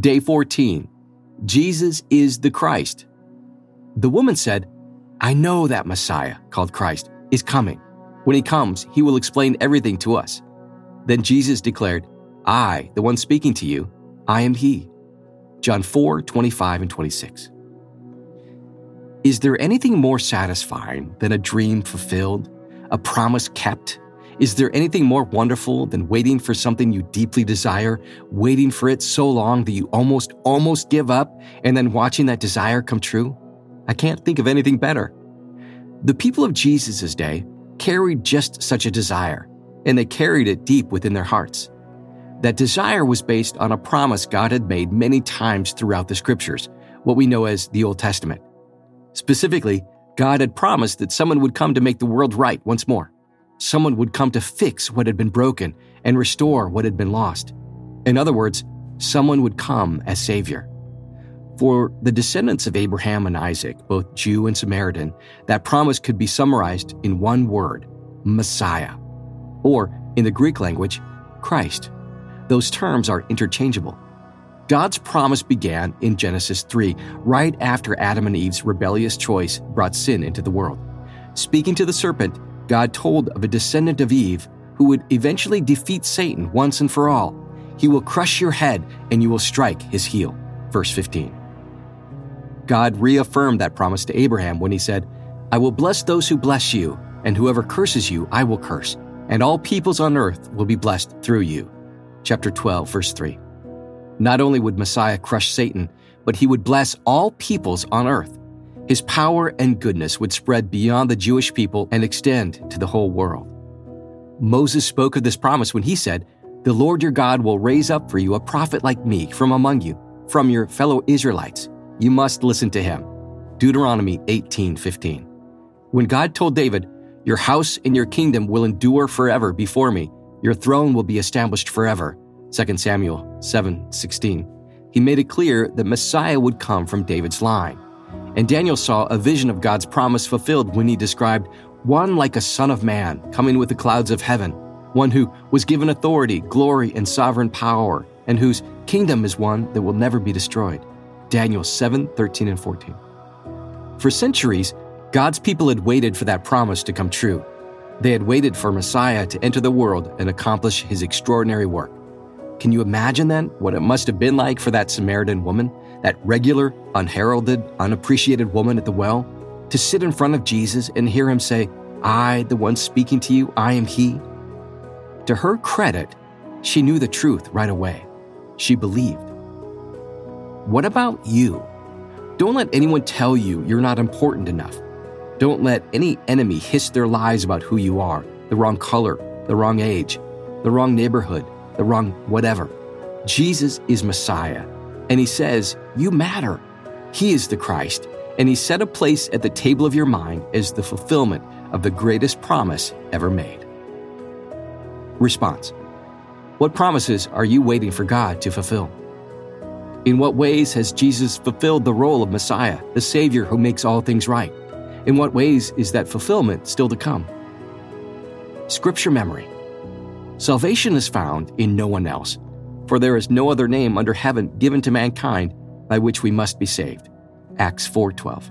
Day 14 Jesus is the Christ. The woman said, I know that Messiah, called Christ, is coming. When he comes, he will explain everything to us. Then Jesus declared, I, the one speaking to you, I am he. John 4 25 and 26. Is there anything more satisfying than a dream fulfilled, a promise kept? Is there anything more wonderful than waiting for something you deeply desire, waiting for it so long that you almost, almost give up, and then watching that desire come true? I can't think of anything better. The people of Jesus' day carried just such a desire, and they carried it deep within their hearts. That desire was based on a promise God had made many times throughout the scriptures, what we know as the Old Testament. Specifically, God had promised that someone would come to make the world right once more. Someone would come to fix what had been broken and restore what had been lost. In other words, someone would come as Savior. For the descendants of Abraham and Isaac, both Jew and Samaritan, that promise could be summarized in one word Messiah, or in the Greek language, Christ. Those terms are interchangeable. God's promise began in Genesis 3, right after Adam and Eve's rebellious choice brought sin into the world. Speaking to the serpent, God told of a descendant of Eve who would eventually defeat Satan once and for all. He will crush your head and you will strike his heel. Verse 15. God reaffirmed that promise to Abraham when he said, I will bless those who bless you, and whoever curses you, I will curse, and all peoples on earth will be blessed through you. Chapter 12, verse 3. Not only would Messiah crush Satan, but he would bless all peoples on earth. His power and goodness would spread beyond the Jewish people and extend to the whole world. Moses spoke of this promise when he said, The Lord your God will raise up for you a prophet like me from among you, from your fellow Israelites. You must listen to him. Deuteronomy 18:15. When God told David, "Your house and your kingdom will endure forever before me. Your throne will be established forever." 2 Samuel 7:16. He made it clear that Messiah would come from David's line. And Daniel saw a vision of God's promise fulfilled when he described one like a son of man coming with the clouds of heaven, one who was given authority, glory, and sovereign power, and whose kingdom is one that will never be destroyed. Daniel 7 13 and 14. For centuries, God's people had waited for that promise to come true. They had waited for Messiah to enter the world and accomplish his extraordinary work. Can you imagine then what it must have been like for that Samaritan woman, that regular, unheralded, unappreciated woman at the well, to sit in front of Jesus and hear him say, I, the one speaking to you, I am he? To her credit, she knew the truth right away. She believed. What about you? Don't let anyone tell you you're not important enough. Don't let any enemy hiss their lies about who you are the wrong color, the wrong age, the wrong neighborhood, the wrong whatever. Jesus is Messiah, and He says, You matter. He is the Christ, and He set a place at the table of your mind as the fulfillment of the greatest promise ever made. Response What promises are you waiting for God to fulfill? In what ways has Jesus fulfilled the role of Messiah, the Savior who makes all things right? In what ways is that fulfillment still to come? Scripture memory. Salvation is found in no one else, for there is no other name under heaven given to mankind by which we must be saved. Acts 4:12.